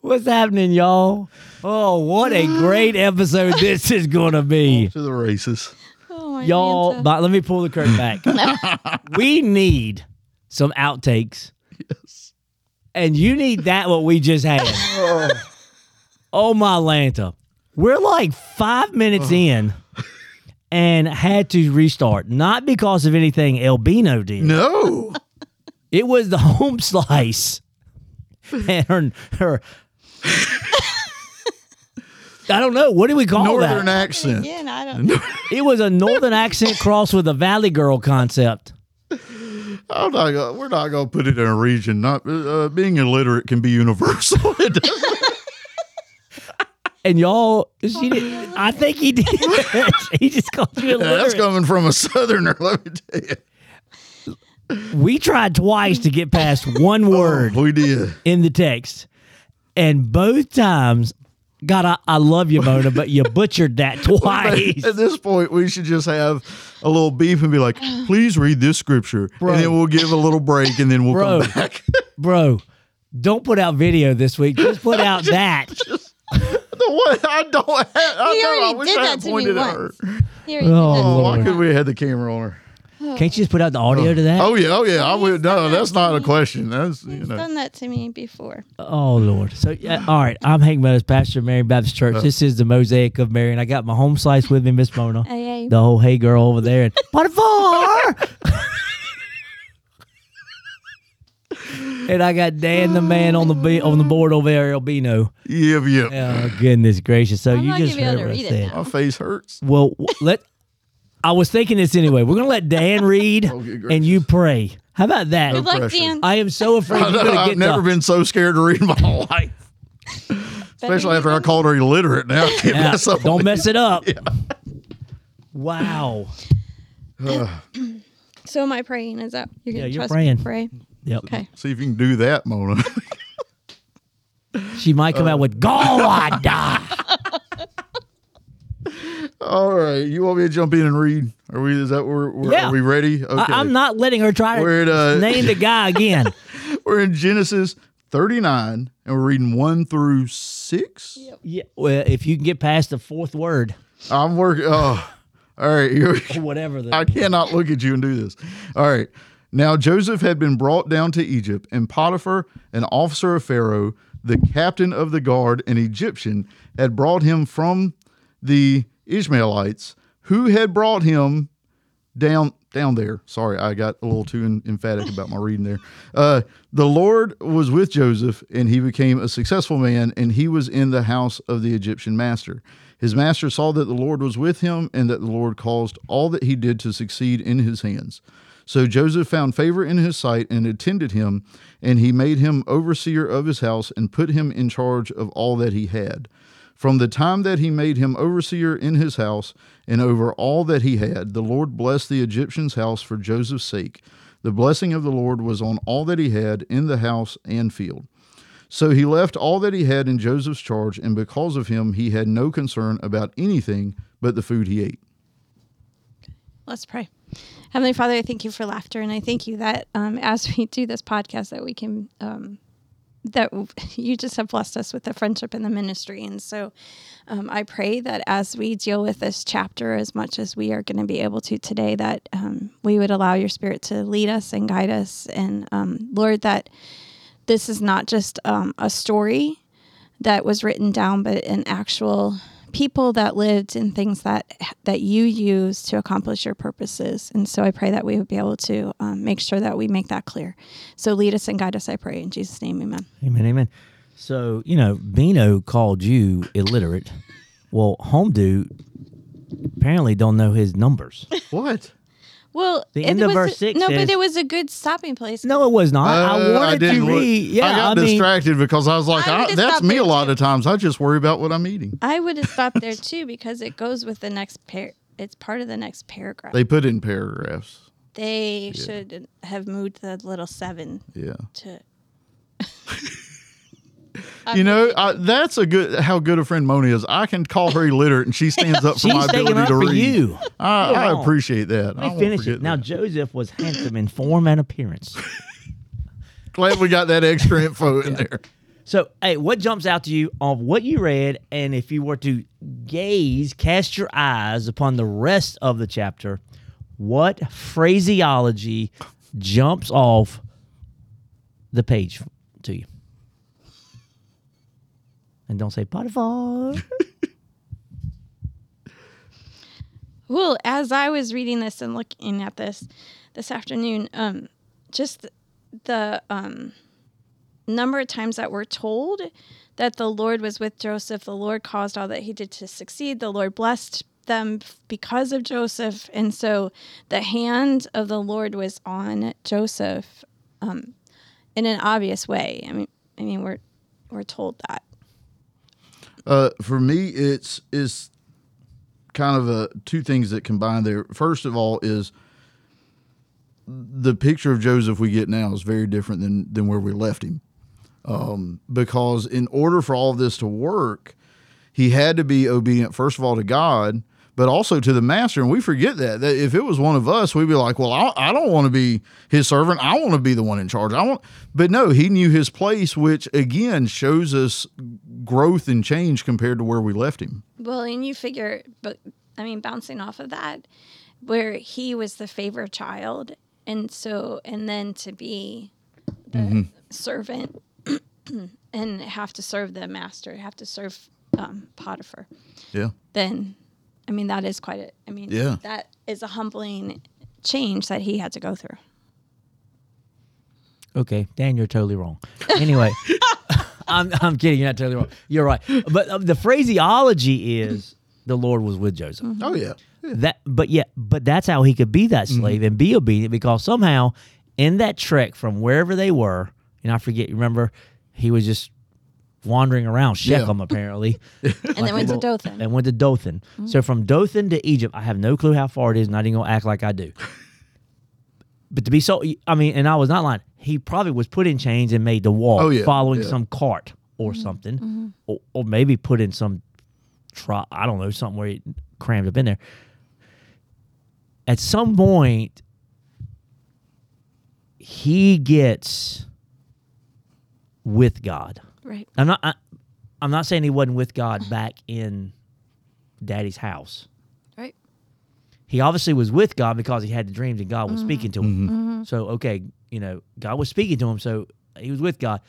What's happening, y'all? Oh, what a great episode this is going to be. To the races. Oh Y'all, but let me pull the curtain back. we need some outtakes. Yes. And you need that what we just had. oh my Lanta. We're like five minutes oh. in and had to restart. Not because of anything Albino did. No. It was the home slice. And her, her I don't know. What do we call Northern that? Northern accent. Again, I don't. It was a northern accent crossed with a valley girl concept. I'm not gonna, we're not going to put it in a region. Not uh, being illiterate can be universal. And y'all, she did, I think he did. he just called you that's coming from a southerner. Let me tell you. We tried twice to get past one oh, word We did. in the text, and both times, God, I, I love you, Mona, but you butchered that twice. At this point, we should just have a little beef and be like, "Please read this scripture," Bro. and then we'll give a little break, and then we'll Bro. come back. Bro, don't put out video this week. Just put out that. the one I don't. Have, I He know. I already wish did I that had to me pointed at her. once. Oh. Oh, why Lord. could we have had the camera on her? Can't you just put out the audio to that? Oh yeah, oh yeah. I would. No, that's not a question. That's you He's know. done that to me before. Oh Lord. So yeah, all right. I'm Hank Meadows, pastor of Marion Baptist Church. Uh. This is the mosaic of Mary, and I got my home slice with me, Miss Mona. Hey, hey. The whole hey girl over there. And what for? and I got Dan the man on the be- on the board over there, Albino. Yep, yep. Oh goodness gracious. So I'm you not just gonna be able heard to what I read it said. now. My face hurts. Well, w- let I was thinking this anyway. We're gonna let Dan read Okay, great. and you pray. How about that? Good luck, pressure. Dan. I am so afraid you're gonna I've get never the, been so scared to read in my life. Especially after I called her illiterate. Now I can't Yeah, mess up. don't mess it up. Wow. So am I praying? Is that you're gonna Yeah, you're trust praying. me to pray? Yep. Okay. See if you can do that, Mona. She might come out with God. All right, you want me to jump in and read? Are we? Is that where? where Yeah. Are we ready? Okay. I, am not letting her try to We're at, uh, name the guy again. We're in Genesis 39, and we're reading one through six. yeah, well, if you can get past the fourth word I'm working. Oh, all right. Here we whatever the I cannot look at you and do this. All right. Now Joseph had been brought down to Egypt, and Potiphar, an officer of Pharaoh, the captain of the guard, an Egyptian, had brought him from the Ishmaelites, who had brought him down down there. Sorry, I got a little too emphatic about my reading there. Uh, the Lord was with Joseph, and he became a successful man, and he was in the house of the Egyptian master. His master saw that the Lord was with him, and that the Lord caused all that he did to succeed in his hands. So Joseph found favor in his sight and attended him, and he made him overseer of his house and put him in charge of all that he had. From the time that he made him overseer in his house and over all that he had, the Lord blessed the Egyptian's house for Joseph's sake. The blessing of the Lord was on all that he had in the house and field. So he left all that he had in Joseph's charge, and because of him, he had no concern about anything but the food he ate. Let's pray. Heavenly Father, I thank you for laughter, and I thank you that um, as we do this podcast, that we can um, that you just have blessed us with the friendship and the ministry, and so um, I pray that as we deal with this chapter as much as we are going to be able to today, that um, we would allow your Spirit to lead us and guide us, and um, Lord, that this is not just um, a story that was written down, but an actual people that lived and things that that you use to accomplish your purposes. And so I pray that we would be able to um, make sure that we make that clear. So lead us and guide us. I pray in Jesus' name, Amen. Amen, amen. So, you know, Bino called you illiterate. Well, home dude apparently don't know his numbers. What? Well, The it end of was verse a- six No, says- but it was a good stopping place. No, it was not. I Uh, wanted didn't to read. Yeah, I got mean, distracted because I was like, I I that's me a lot too. of times. I just worry about what I'm eating. I would have stopped there too because it goes with the next pair. It's part of the next paragraph. They put in paragraphs. They should have moved the little seven Yeah. to. You know, I, that's a good how good a friend Moni is. I can call her illiterate, and she stands up for my She's taking ability up to for read. you. I, I appreciate that. Let me finish it. Now, that. Joseph was handsome in form and appearance. Glad we got that extra info in there. So, hey, what jumps out to you of what you read, and if you were to gaze, cast your eyes upon the rest of the chapter, what phraseology jumps off the page to you? And don't say Potiphar. Well, as I was reading this and looking at this this afternoon, um, just the um, number of times that we're told that the Lord was with Joseph, the Lord caused all that he did to succeed, the Lord blessed them because of Joseph, and so the hand of the Lord was on Joseph um, in an obvious way. I mean, I mean, we're we're told that. Uh, for me, it's is kind of a two things that combine there. First of all, is the picture of Joseph we get now is very different than than where we left him, um, because in order for all of this to work, he had to be obedient first of all to God, but also to the master. And we forget that that if it was one of us, we'd be like, "Well, I, I don't want to be his servant. I want to be the one in charge. I want." But no, he knew his place, which again shows us growth and change compared to where we left him. Well, and you figure, but I mean, bouncing off of that, where he was the favorite child, and so, and then to be the servant and have to serve the master, have to serve um, Potiphar, Yeah. then, I mean, that is quite a, I mean, Yeah. that is a humbling change that he had to go through. Okay, Dan, you're totally wrong. Anyway, I'm, I'm kidding. You're not totally wrong. You're right. But uh, the phraseology is the Lord was with Joseph. Oh yeah. That, but yeah, but that's how he could be that slave and be obedient because somehow in that trek from wherever they were, and I forget, remember, he was just wandering around Shechem apparently, And then went to Dothan. and went to Dothan. Mm-hmm. So from Dothan to Egypt, I have no clue how far it is, not even gonna act like I do. But to be so, I mean, and I was not lying. He probably was put in chains and made to walk, Oh, yeah, following yeah. some cart or mm-hmm. something, mm-hmm. or, or maybe put in some, try, I don't know, something where he crammed up in there. At some point, he gets with God. Right. I'm not. I, I'm not saying he wasn't with God back in Daddy's house. Right. He obviously was with God because he had the dreams and God was Mm-hmm. speaking to him. So okay, you know, God was speaking to him, so he was with God.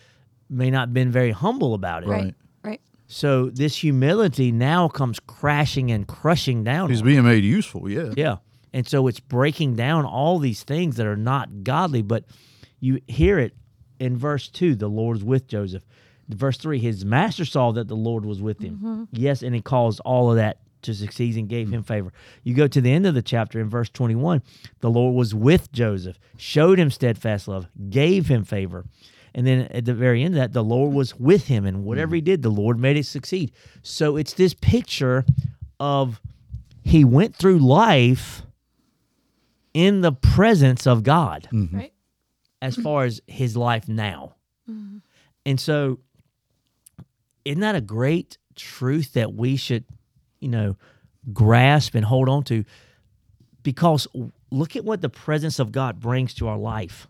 May not have been very humble about it. Right. Right. Right. So this humility now comes crashing and crushing down. He's on him. being made useful. Yeah. Yeah. And so it's breaking down all these things that are not godly, but you hear it in verse 2 the Lord's with Joseph. Verse 3 his master saw that the Lord was with him. Mm-hmm. Yes, and he caused all of that to succeed and gave him mm. favor. You go to the end of the chapter in verse 21 the Lord was with Joseph, showed him steadfast love, gave him favor. And then at the very end of that, the Lord was with him, and whatever he mm. did, the Lord made it succeed. So it's this picture of he went through life in the presence of God mm-hmm. Right. as far as his life now. Mm-hmm. And so, isn't that a great truth that we should, you know, grasp and hold on to? Because look at what the presence of God brings to our life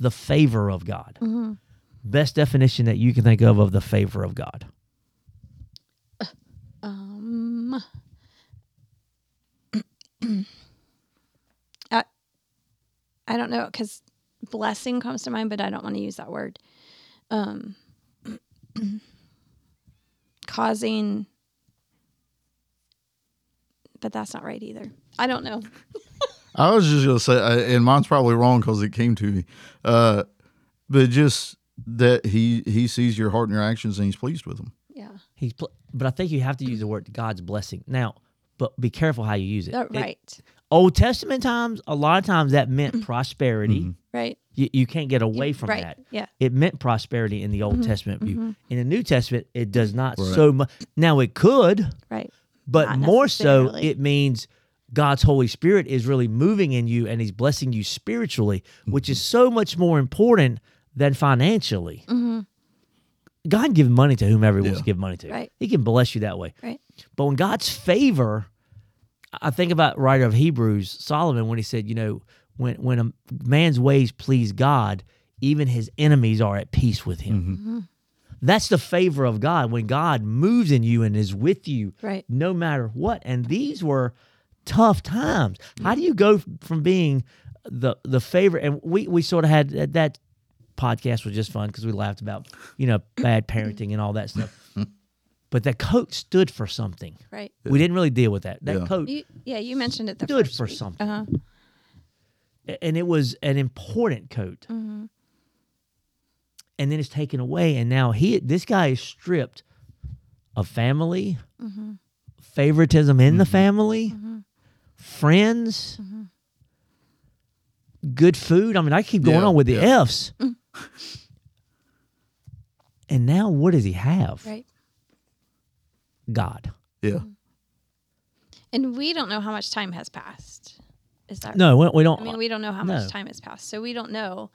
the favor of God. Best definition that you can think of of the favor of God. Um, I, I don't know because blessing comes to mind, but I don't want to use that word. Um, causing, but that's not right either. I don't know. I was just gonna say, and mine's probably wrong because it came to me, uh, but just that he he sees your heart and your actions and he's pleased with them. Yeah. He's, pl- but I think you have to use the word God's blessing now. But be careful how you use it. Uh, It- right. Old Testament times, a lot of times that meant mm-hmm. prosperity. Mm-hmm. Right. You, you can't get away from right. that. Yeah. It meant prosperity in the Old mm-hmm. Testament view. In the New Testament, it does not Right. so much. Now it could, Right. but Not more so, it means God's Holy Spirit is really moving in you and He's blessing you spiritually, which is so much more important than financially. God can give money to whomever He wants to give money to. Right. He can bless you that way. Right. But when God's favor, I think about writer of Hebrews, Solomon, when he said, you know, when when a man's ways please God, even his enemies are at peace with him. Mm-hmm. Mm-hmm. That's the favor of God when God moves in you and is with you, Right. no matter what. And these were tough times. How do you go from being the the favorite? And we we sort of had that, that podcast was just fun because we laughed about you know bad parenting and all that stuff. But that coat stood for something. Right. We didn't really deal with that. That Yeah. coat You, yeah, you mentioned it the stood first for week. something, Uh-huh. and it was an important coat. Mm-hmm. And then it's taken away, and now he this guy is stripped of family, Mm-hmm. favoritism in the family, friends, good food. I mean, I keep going Yeah, on with the yeah. F's. and now, what does he have? Right. God. Yeah. And we don't know how much time has passed. Is that No, we, we don't. I mean, we don't know how no. much time has passed. So we don't know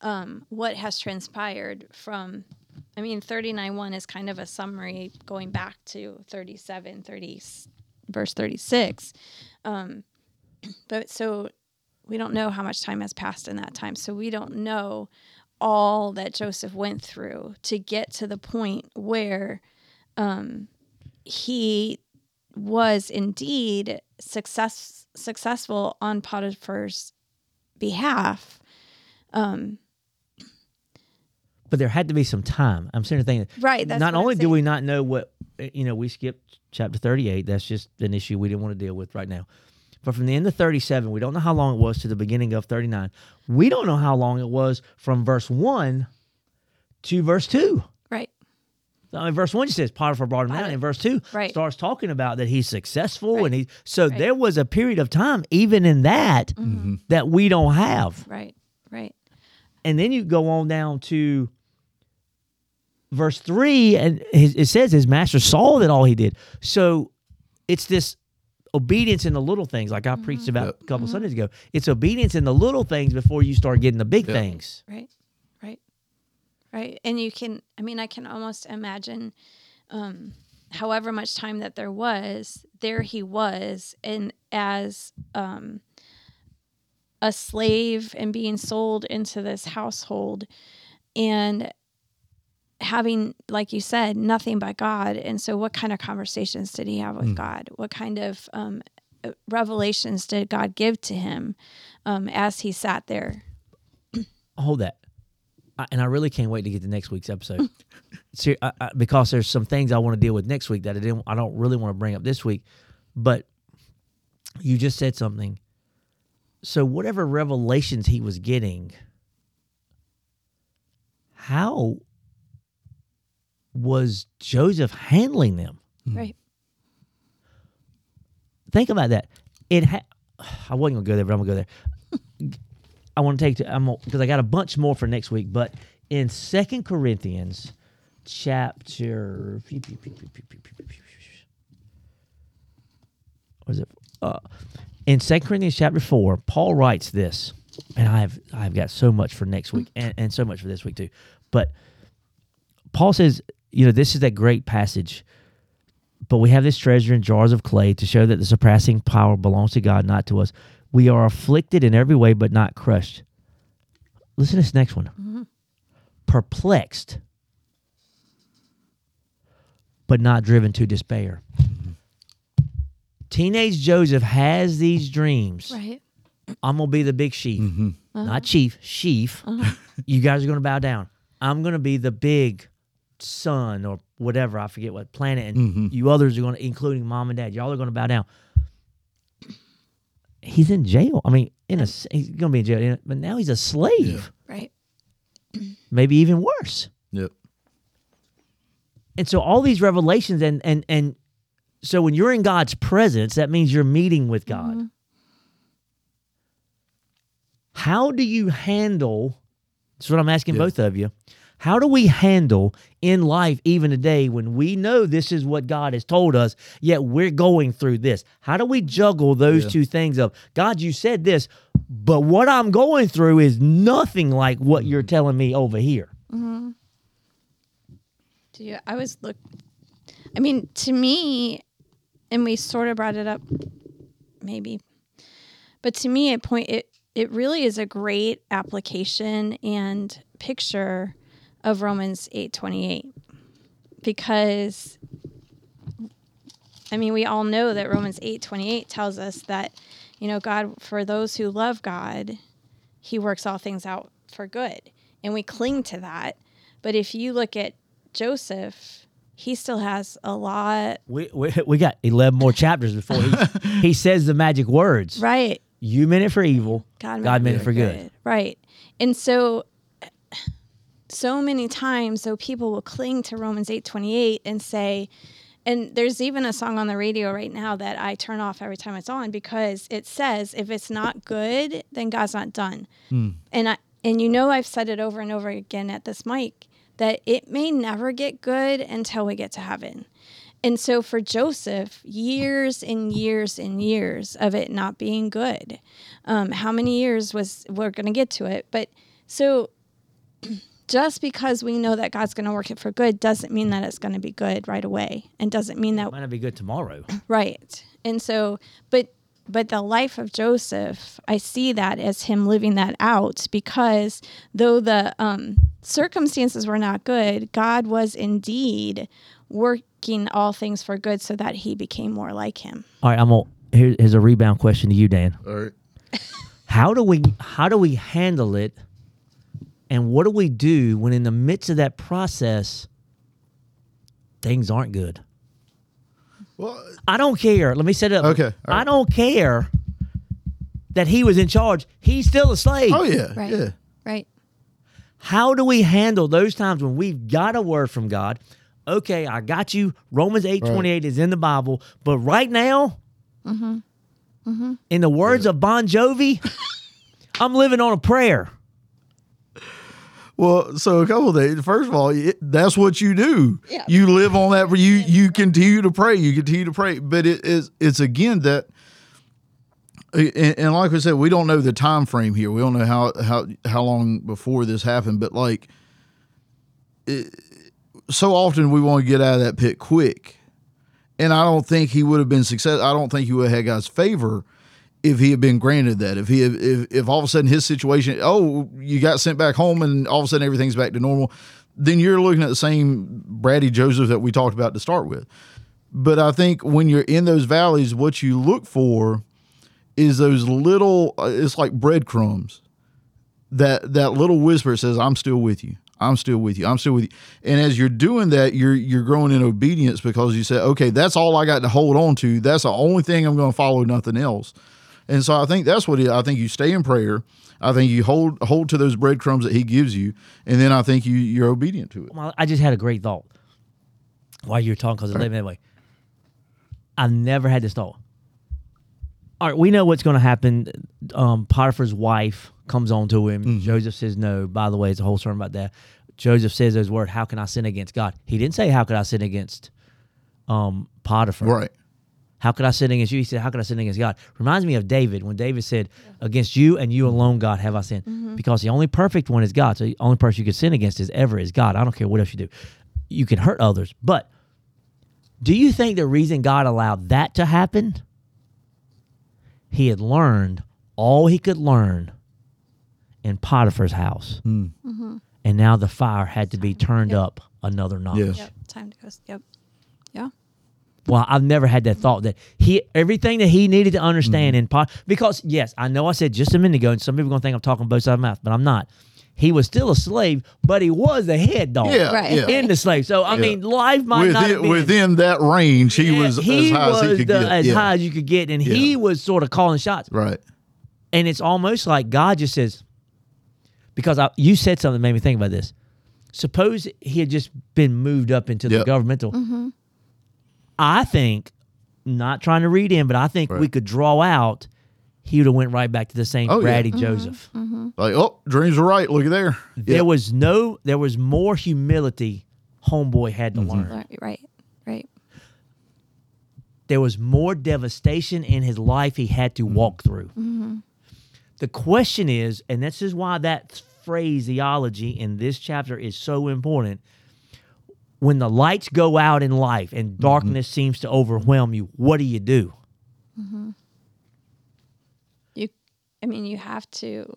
um, what has transpired from, I mean, 39 1 is kind of a summary going back to 37, 30, verse 36. Um, but so we don't know how much time has passed in that time. So we don't know all that Joseph went through to get to the point where um, he was indeed success successful on Potiphar's behalf. Um, but there had to be some time. I'm sitting there thinking, right. That's not only do we not know what you know, we skipped chapter 38. That's just an issue we didn't want to deal with right now. But from the end of 37, we don't know how long it was to the beginning of 39. We don't know how long it was from verse 1 to verse 2. Right. I mean, verse 1 just says Potiphar brought him out, In verse 2 Right. starts talking about that he's successful Right. and he so Right. there was a period of time even in that mm-hmm. that we don't have. Right. Right. and then you go on down to verse three, and it says his master saw that all he did. So it's this obedience in the little things, like I preached mm-hmm. about Yep. a couple mm-hmm. Sundays ago. It's obedience in the little things before you start getting the big Yep. things. Right. Right. Right. And you can, I mean, I can almost imagine, um, however much time that there was, there he was, and as um, a slave and being sold into this household and having, like you said, nothing but God. And so, what kind of conversations did he have with God? What kind of um, revelations did God give to him um, as he sat there? Hold that. I, and I really can't wait to get to next week's episode. Ser- I, I, because there's some things I want to deal with next week that I didn't. I don't really want to bring up this week, but you just said something. So whatever revelations he was getting, how was Joseph handling them? Hmm. Right. Think about that. It. Ha- I wasn't gonna go there, but I'm gonna go there. I want to take to I'm because I got a bunch more for next week. But in Second Corinthians, chapter was it? Uh, in Second Corinthians chapter four, Paul writes this, and I've I've got so much for next week and, and so much for this week too. But Paul says, you know, this is that great passage. But we have this treasure in jars of clay to show that the surpassing power belongs to God, not to us. We are afflicted in every way, but not crushed. Listen to this next one. Mm-hmm. Perplexed, but not driven to despair. Teenage Joseph has these dreams. Right. I'm gonna be the big sheaf, mm-hmm. uh-huh. not chief, sheaf. Uh-huh. you guys are gonna bow down. I'm gonna be the big sun or whatever. I forget what planet, and mm-hmm. you others are gonna, including mom and dad. Y'all are gonna bow down he's in jail. I mean, in a he's gonna be in jail, but now he's a slave. Right. Maybe even worse. Yep. And so all these revelations and and and so when you're in God's presence, that means you're meeting with God. Mm-hmm. How do you handle? That's what I'm asking yeah. both of you. How do we handle in life, even today, when we know this is what God has told us, yet we're going through this? How do we juggle those Yeah. two things of God, you said this, but what I'm going through is nothing like what you're mm-hmm. telling me over here? Mm-hmm. Do you, I was look. I mean, to me, and we sort of brought it up, maybe, but to me, it point it it really is a great application and picture of Romans eight twenty eight, because. I mean, we all know that Romans eight twenty eight tells us that, you know, God for those who love God, He works all things out for good, and we cling to that. But if you look at Joseph, he still has a lot. We, we, we got 11 more chapters before he, he says the magic words. Right. You meant it for evil, God, God meant it for good. Right. And so so many times though people will cling to Romans 8:28 and say and there's even a song on the radio right now that I turn off every time it's on because it says if it's not good, then God's not done. And I and you know I've said it over and over again at this mic that it may never get good until we get to heaven. And so for Joseph, years and years and years of it not being good. Um, how many years was we're going to get to it, but so just because we know that God's going to work it for good doesn't mean that it's going to be good right away, and doesn't mean that Might not be good tomorrow. Right. And so, but but the life of Joseph, I see that as him living that out because though the um, circumstances were not good, God was indeed working all things for good so that he became more like him. All right, I'm gonna, here, here's a rebound question to you, Dan. All right. How do we how do we handle it, and what do we do when in the midst of that process things aren't good? Well, I don't care. Let me set it up. Okay, all right. I don't care that he was in charge. He's still a slave. oh yeah, Right. yeah. Right. How do we handle those times when we've got a word from God? Okay, I got you. Romans eight twenty eight is in the Bible, but right now, mm-hmm. Mm-hmm. in the words of Bon Jovi, I'm living on a prayer. Well, so a couple of things. First of all, it, that's what you do. Yeah. You live on that. You you continue to pray. You continue to pray. But it is it's again that, and, and like I said, we don't know the time frame here. We don't know how how how long before this happened. But like, it, so often we want to get out of that pit quick, and I don't think he would have been successful. I don't think he would have had God's favor if he had been granted that, if he had, if if all of a sudden his situation, oh, you got sent back home and all of a sudden everything's back to normal, then you're looking at the same Brady Joseph that we talked about to start with. But I think when you're in those valleys, what you look for is those little. uh, It's like breadcrumbs. That that little whisper says, "I'm still with you. I'm still with you. I'm still with you." And as you're doing that, you're you're growing in obedience because you say, "Okay, that's all I got to hold on to. That's the only thing I'm going to follow. Nothing else." And so I think that's what it, I think you stay in prayer. I think you hold hold to those breadcrumbs that He gives you, and then I think you you're obedient to it. Well, I just had a great thought while you were talking because it led me that way. I've never had this thought. All right, we know what's going to happen. Um, Potiphar's wife comes on to him. Joseph says no. By the way, it's a whole sermon about that. Joseph says those words, "How can I sin against God?" He didn't say, "How could I sin against um, Potiphar?" Right. How could I sin against you? He said, How could I sin against God? Reminds me of David when David said, Against you and you alone, God, have I sinned. Mm-hmm. Because the only perfect one is God. So the only person you can sin against is ever is God. I don't care what else you do. You can hurt others. But do you think the reason God allowed that to happen? He had learned all he could learn in Potiphar's house. Hmm. Mm-hmm. And now the fire had to be turned up another notch. Yes. Yep. Time to go. Yep. Yeah. Well, I've never had that thought that he everything that he needed to understand Mm-hmm. in pot because yes, I know I said just a minute ago, and some people are gonna think I'm talking both sides of my mouth, but I'm not. He was still a slave, but he was a head dog Yeah. Right. Yeah. in the slave. So I mean, life might not have Within, been within that range, he Yeah, was he as high was as he could the- get. as Yeah. high as you could get, and he was sort of calling shots. right. And it's almost like God just says, because I, you said something that made me think about this. Suppose he had just been moved up into the Yep. governmental. I think, not trying to read in, but I think we could draw out he would have went right back to the same Oh, yeah. bratty mm-hmm. Joseph. Mm-hmm. Like, oh, dreams are right. Look at there. There Yeah. was no, there was more humility. Homeboy had to mm-hmm. learn. Right, right, right. There was more devastation in his life he had to walk through. The question is, and this is why that phraseology in this chapter is so important. When the lights go out in life and darkness seems to overwhelm you, what do you do? Mm-hmm. You, I mean, you have to.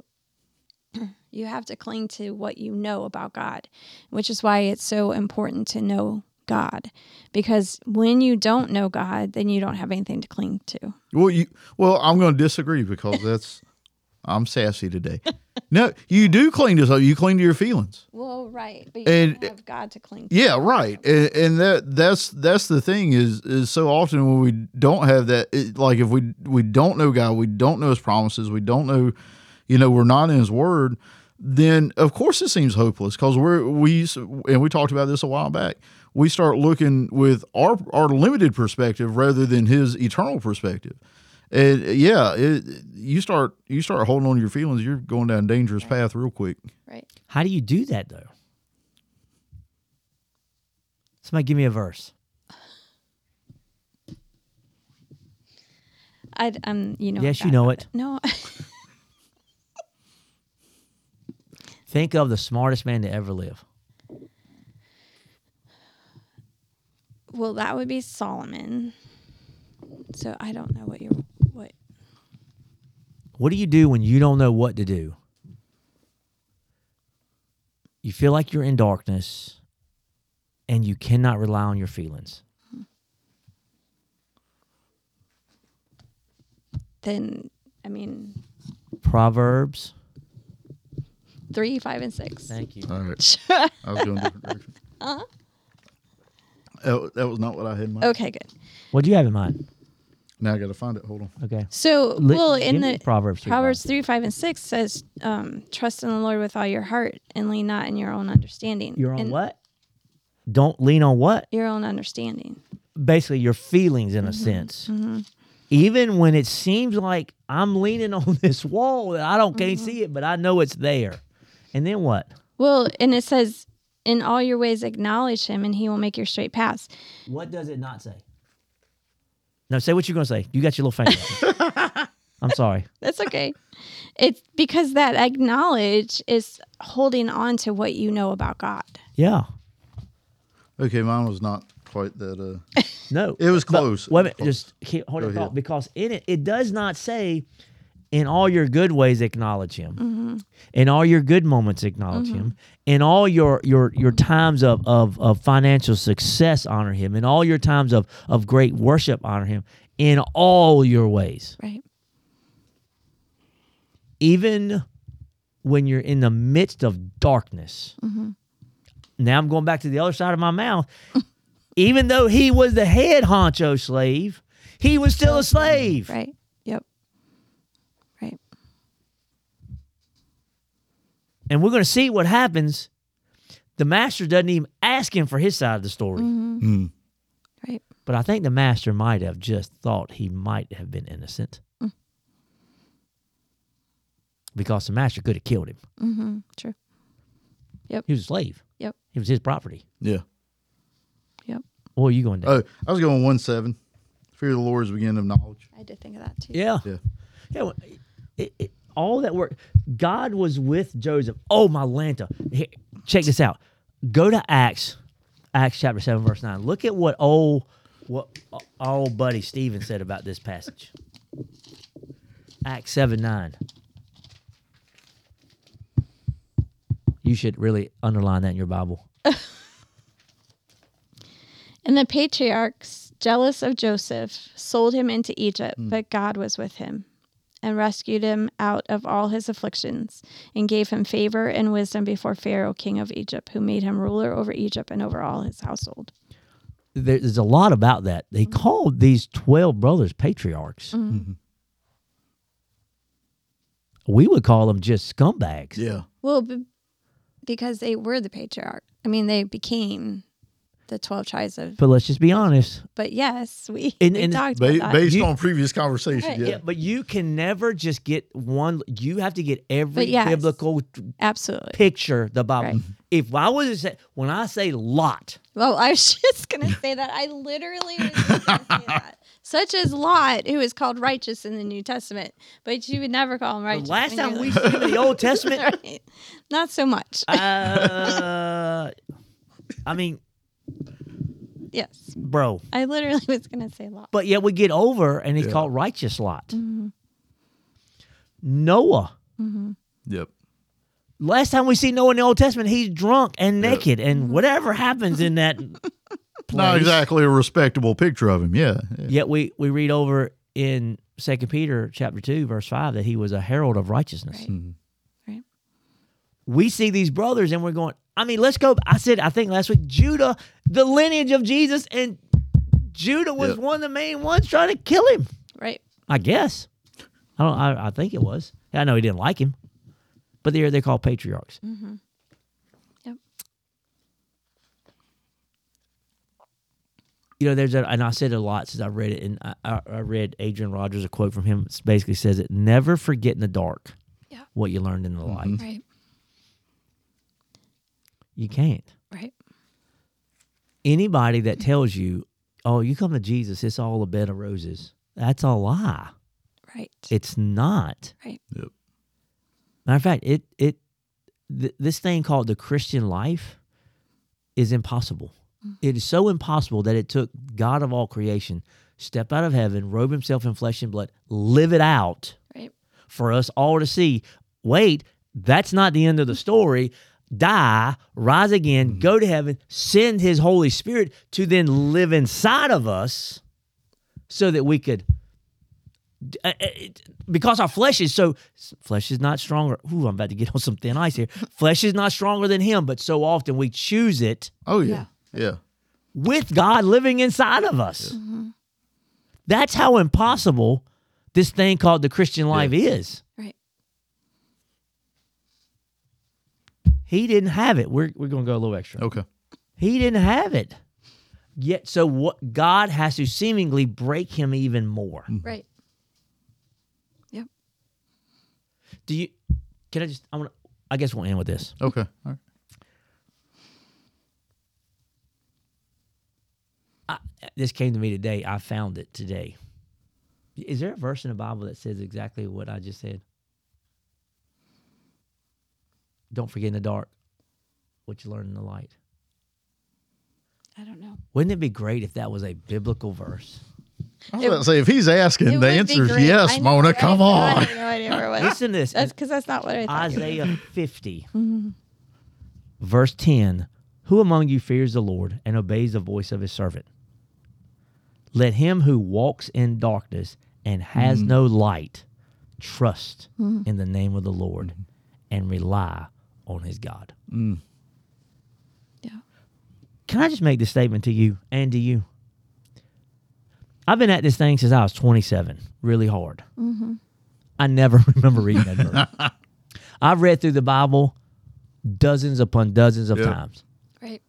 You have to cling to what you know about God, which is why it's so important to know God. Because when you don't know God, then you don't have anything to cling to. Well, you well, I'm going to disagree because that's I'm sassy today. no, you do cling to something. You cling to your feelings. Well, right, but you And- have God to cling to. Yeah, right. And, and that that's that's the thing is is so often when we don't have that, it, like if we we don't know God, we don't know His promises, we don't know, you know, we're not in His Word. Then of course it seems hopeless because we're we and we talked about this a while back. We start looking with our our limited perspective rather than His eternal perspective. And yeah, it, you start you start holding on to your feelings, you're going down a dangerous path real quick. Right. How do you do that though? Somebody give me a verse. I, um, you know. Yes, you know about it. No, Think of the smartest man to ever live. well, that would be Solomon. So I don't know what you're. What What do you do when you don't know what to do? You feel like you're in darkness and you cannot rely on your feelings. then? I mean, Proverbs. three, five, and six. Thank you. All right. I was going different direction. Uh-huh. That, that was not what I had in mind. Okay, good. What do you have in mind? Now I got to find it. Hold on. Okay. So, Li- well, in the Proverbs, three, Proverbs 3, 5, and 6 says, um, trust in the Lord with all your heart and lean not in your own understanding. Your own And what? Don't lean on what? Your own understanding. Basically, your feelings in a mm-hmm. sense. Mm-hmm. Even when it seems like I'm leaning on this wall that I don't can't mm-hmm. see it, but I know it's there. And then what? Well, and it says, in all your ways acknowledge him and he will make your straight paths. What does it not say? No, say what you're going to say. You got your little finger. I'm sorry. That's okay. it's because that acknowledge is holding on to what you know about God. Yeah. Okay, mine was not quite that. Uh, No. it was But close. Wait a It was minute. close. Just keep, hold Go it thought because in it, it does not say, in all your good ways acknowledge him. In all your good moments acknowledge him. In all your your your times of, of of financial success honor him. In all your times of of great worship honor him. In all your ways. Right. even when you're in the midst of darkness. Now I'm going back to the other side of my mouth. even though he was the head honcho slave, he was still a slave. Right. And we're going to see what happens. The master doesn't even ask him for his side of the story. Mm. Right. But I think the master might have just thought he might have been innocent. Because the master could have killed him. Mm-hmm. True. Yep. He was a slave. Yep. He was his property. Yeah. Yep. What are you going to do? Oh, I was going one seven. Fear of the Lord is the beginning of knowledge. I did think of that too. Yeah. Yeah. Yeah. well, It, it, all that work. God was with Joseph. Oh, my Lanta. Here, check this out. Go to Acts, Acts chapter 7, verse 9. Look at what old what our old buddy Stephen said about this passage. Acts 7 9. You should really underline that in your Bible. And the patriarchs, jealous of Joseph, sold him into Egypt, hmm. but God was with him and rescued him out of all his afflictions and gave him favor and wisdom before Pharaoh, king of Egypt, who made him ruler over Egypt and over all his household. There's a lot about that. They mm-hmm. called these 12 brothers patriarchs. Mm-hmm. Mm-hmm. We would call them just scumbags. Yeah. Well, b- because they were the patriarch. I mean, they became the twelve tribes of. But let's just be honest. But yes, we, And- we and- talked Ba- about that. based You- on previous conversation, Right. yeah. Yeah, but you can never just get one. You have to get every But yes. biblical Absolutely. picture the Bible. Right. If I was to say, when I say Lot, Well, I was just gonna say that. I literally was just gonna say that. Such as Lot, who is called righteous in the New Testament, but you would never call him the righteous. last when time you're we like- see him in the Old Testament, Right. Not so much. uh, I mean, yes, bro. I literally was gonna say Lot. But yet we get over, and he's Yeah. called righteous Lot. Mm-hmm. Noah. Yep. Last time we see Noah in the Old Testament, he's drunk and Yeah. naked, and whatever happens in that. Not exactly a respectable picture of him. Yeah. yeah. Yet we we read over in Second Peter chapter two verse five that he was a herald of righteousness. Right. Mhm. Right. We see these brothers and we're going. I mean, let's go. I said I think last week Judah, the lineage of Jesus, and Judah was Yep. one of the main ones trying to kill him. Right. I guess. I don't. I, I think it was. I know he didn't like him, but they're they're called patriarchs. Mm-hmm. Yep. you know, there's a, and I said it a lot since I read it, and I, I, I read Adrian Rogers a quote from him. It basically says it: "Never forget in the dark Yeah. what you learned in the light. Right. You can't. Right. Anybody that tells you, "Oh, you come to Jesus, it's all a bed of roses," that's a lie. Right. It's not. right. Yep. Matter of fact, it it th- this thing called the Christian life is impossible. Mm-hmm. It is so impossible that it took God of all creation step out of heaven, robe himself in flesh and blood, live it out Right. for us all to see. Wait, that's not the end of the story. Die, rise again, go to heaven, send his Holy Spirit to then live inside of us so that we could uh, uh, it- because our flesh is so flesh is not stronger. Ooh, I'm about to get on some thin ice here. flesh is not stronger than him, but so often we choose it Oh yeah. Yeah. with God living inside of us. That's how impossible this thing called the Christian life is. Right. He didn't have it. We're, we're going to go a little extra. Okay. He didn't have it. Yet, so what God has to seemingly break him even more. Mm-hmm. Right. Yep. Do you, can I just, I want to, I guess we'll end with this. Okay. All right. I, this came to me today. I found it today. Is there a verse in the Bible that says exactly what I just said? Don't forget in the dark what you learn in the light. I don't know. Wouldn't it be great if that was a biblical verse? I was about to say if he's asking, the answer is yes, I know, Mona. right? Come I on. no idea where it was. Listen to this. That's because that's not what I thought. Isaiah 50, mm-hmm. verse 10 Who among you fears the Lord and obeys the voice of his servant? Let him who walks in darkness and has mm-hmm. no light trust mm-hmm. in the name of the Lord and rely on his God. Mm. Yeah. Can I just make this statement to you and to you? I've been at this thing since I was 27, really hard. Mm-hmm. I never remember reading that verse. I've read through the Bible dozens upon dozens of Yeah. times. Right.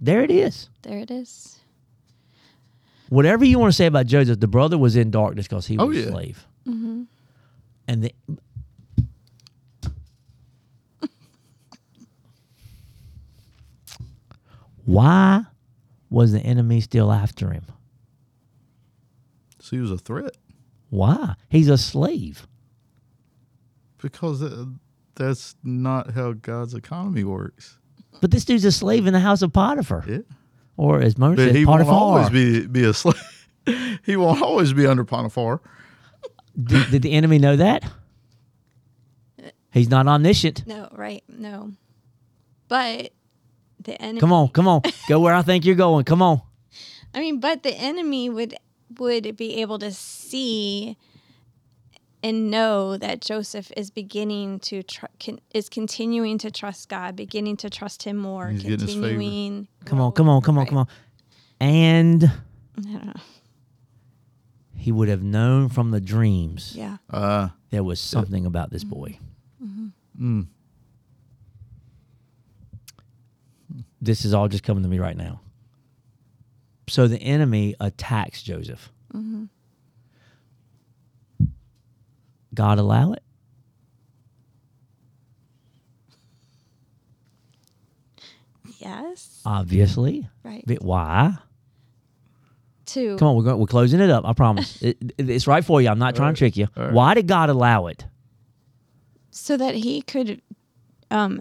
There it is. There it is. Whatever you want to say about Joseph, the brother was in darkness because he oh, was Oh, a yeah. slave. Mm-hmm. And the, why was the enemy still after him? So he was a threat Why? He's a slave. because uh, that's not how God's economy works. But this dude's a slave in the house of Potiphar. Yeah. Or as Mona But said, he won't always be be a slave. he won't always be under Potiphar. did, did the enemy know that? He's not omniscient. No, right. No. But the enemy Come on, come on. Go where I think you're going. Come on. I mean, but the enemy would would be able to see and know that Joseph is beginning to tr- con- is continuing to trust God, beginning to trust Him more, He's getting his favor. continuing. Come on, come on, come on, come on. And I don't know. he would have known from the dreams Yeah, Uh, there was something about this boy. mm, this is all just coming to me right now. So the enemy attacks Joseph. God allow it? Yes. Obviously. Right. But why? To Come on, we're going, we're closing it up. I promise. it, it- it's right for you. I'm not trying to trick you. All right. Why did God allow it? so that he could um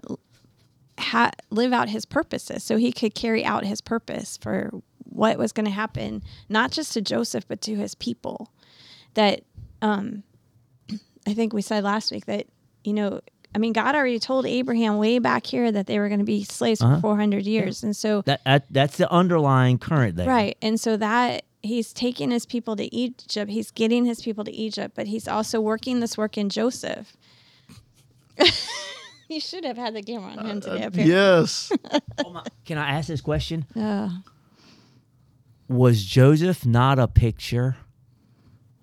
ha- live out his purposes so he could carry out his purpose for what was going to happen not just to Joseph but to his people that um I think we said last week that you know I mean God already told Abraham way back here that they were going to be slaves Uh-huh. for 400 years and so That, that that's the underlying current there. Right. And so that he's taking his people to Egypt, he's getting his people to Egypt, but he's also working this work in Joseph. you should have had the camera on him today up here. Yes. Can I ask this question? Uh, Was Joseph not a picture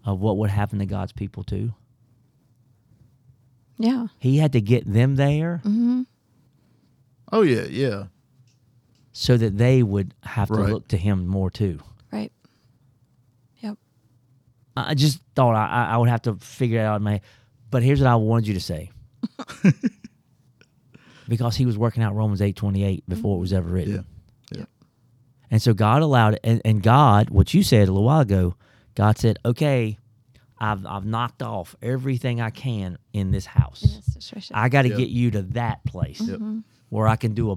of what would happen to God's people too? yeah. He had to get them there mm-hmm. oh yeah, yeah. so that they would have to look to him more too. Right. Yep. I I just thought I, I- I would have to figure it out in my head. But here's what I wanted you to say. because he was working out Romans 8.28 before it was ever written. Yeah. Yeah. And so God allowed it. And, and God, what you said a little while ago, God said, okay, I've, I've knocked off everything I can in this house. In this situation. I got to Yep. get you to that place Yep. Mm-hmm. where I can do a,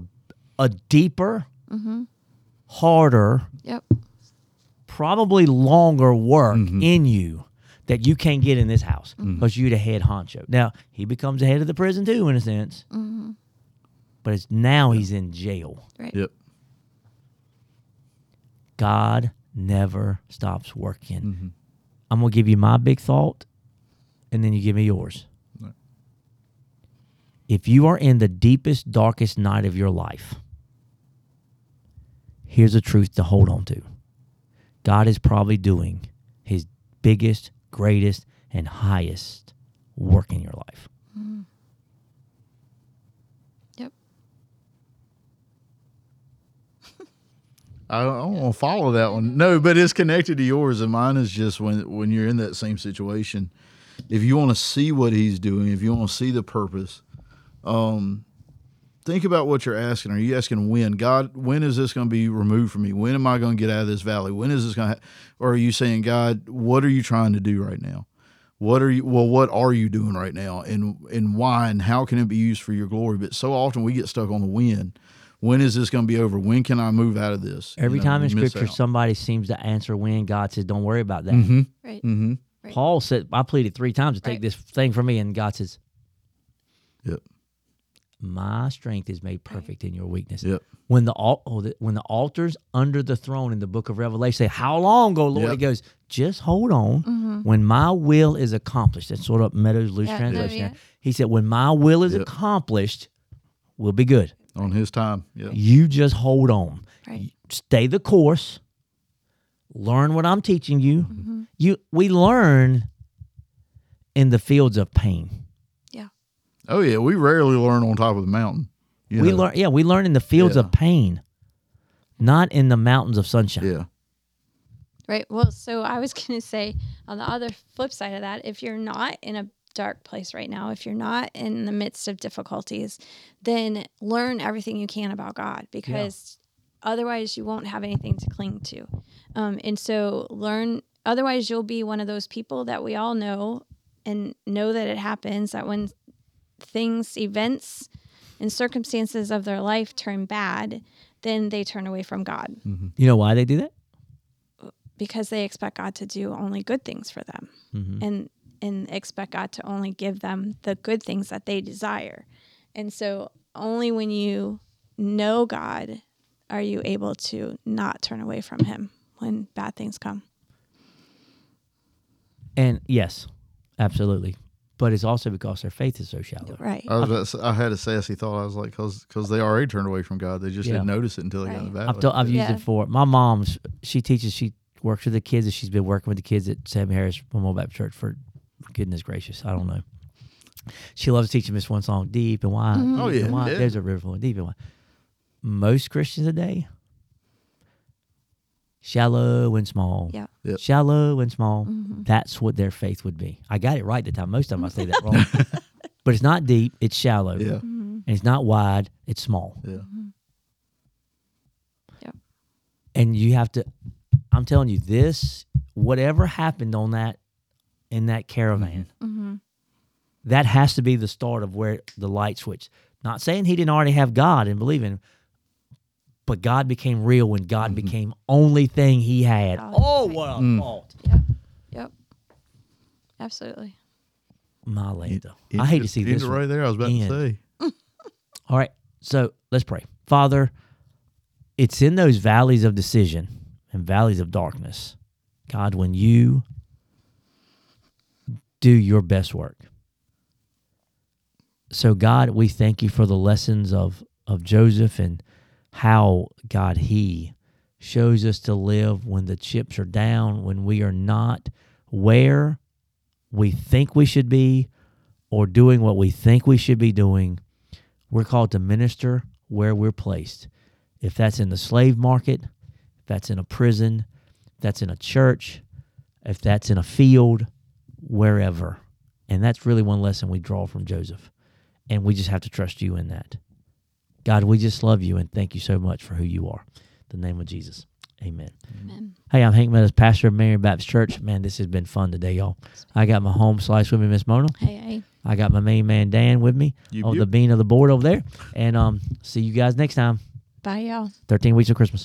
a deeper, mm-hmm. harder, yep. probably longer work mm-hmm. in you that you can't get in this house because you're the head honcho. Now he becomes the head of the prison too, in a sense, but it's now he's in jail. Right. Yep. God never stops working. Mm-hmm. I'm gonna give you my big thought, and then you give me yours. Right. If you are in the deepest, darkest night of your life, here's a truth to hold on to. God is probably doing his biggest, greatest, and highest work in your life. Yep. I don't, don't want to follow that one. No, but it's connected to yours, and mine is just when when you're in that same situation. If you want to see what he's doing, if you want to see the purpose, um, think about what you're asking. Are you asking when? God, when is this going to be removed from me? When am I going to get out of this valley? When is this going to? Ha-? Or are you saying, God, what are you trying to do right now? What are you? Well, what are you doing right now, and and why, and how can it be used for your glory? But so often we get stuck on the when. When is this going to be over? When can I move out of this? Every You know, time in scripture out. somebody seems to answer when, God says, Don't worry about that. Mhm. Right. Mhm. Right. Paul said, I pleaded three times to take this thing from me, and God says, Yep. My strength is made perfect in your weakness. Yep. When the, al- oh, the when the altars under the throne in the book of Revelation say, How long, O Lord? Yep. He goes, Just hold on. When my will is accomplished, that's sort of Meadows loose Yeah, no, translation. yeah. He said, When my will is Yep. accomplished, we'll be good. On his time. Yeah. You just hold on. Right. Stay the course. Learn what I'm teaching you. Mm-hmm. You we learn in the fields of pain. Yeah. Oh yeah. We rarely learn on top of the mountain. You we know. learn yeah, we learn in the fields Yeah. of pain, not in the mountains of sunshine. Yeah. Right. Well, so I was going to say on the other flip side of that, if you're not in a dark place right now, if you're not in the midst of difficulties, then learn everything you can about God because otherwise you won't have anything to cling to. Um, and so learn, otherwise, you'll be one of those people that we all know and know that it happens that when things, events, and circumstances of their life turn bad, then they turn away from God. You know why they do that? because they expect God to do only good things for them. And and expect God to only give them the good things that they desire. And so only when you know God are you able to not turn away from him when bad things come. And yes, absolutely. But it's also because their faith is so shallow. Right. I was about to say, I had a sassy thought. I was like, because they already turned away from God. They just Yeah. didn't notice it until they got in the Right. valley. I've, told, I've used it for my mom's. She teaches. She works with the kids, and she's been working with the kids at Sam Harris Memorial Baptist Church for goodness gracious, I don't know. She loves teaching this one song, "Deep and Wide." Mm-hmm. Oh, yeah, and wide. yeah. There's a river flowing deep and wide. most Christians today, shallow and small. Yeah. Yep. Shallow and small. Mm-hmm. That's what their faith would be. I got it right the time. Most of them I say that wrong. but it's not deep, it's shallow. Yeah. Mm-hmm. And it's not wide, it's small. Yeah. Yep. And you have to I'm telling you, this whatever happened on that in that caravan, Mm-hmm. that has to be the start of where the light switch. Not saying he didn't already have God and believe in him, but God became real when God became only thing he had. God. Oh, what a Mm. fault. Yep. Yep. Absolutely. My Lanta. I hate to see this. right there. I was about end. to say. All right. So let's pray. Father, it's in those valleys of decision and valleys of darkness, God, when you do your best work. So, God, we thank you for the lessons of, of Joseph and how, God, he shows us to live when the chips are down, when we are not where we think we should be or doing what we think we should be doing. We're called to minister where we're placed. If that's in the slave market, if that's in a prison, if that's in a church, if that's in a field, wherever. And that's really one lesson we draw from Joseph. And we just have to trust you in that. God, we just love you and thank you so much for who you are. In the name of Jesus. Amen. Amen. Hey, I'm Hank Meadows, pastor of Marion Baptist Church. Man, this has been fun today, y'all. I got my home slice with me, Miss Mona. Hey, hey. I got my main man Dan with me, You- on you- the bean of the board over there. And um, see you guys next time. Bye, y'all. 13 weeks of Christmas.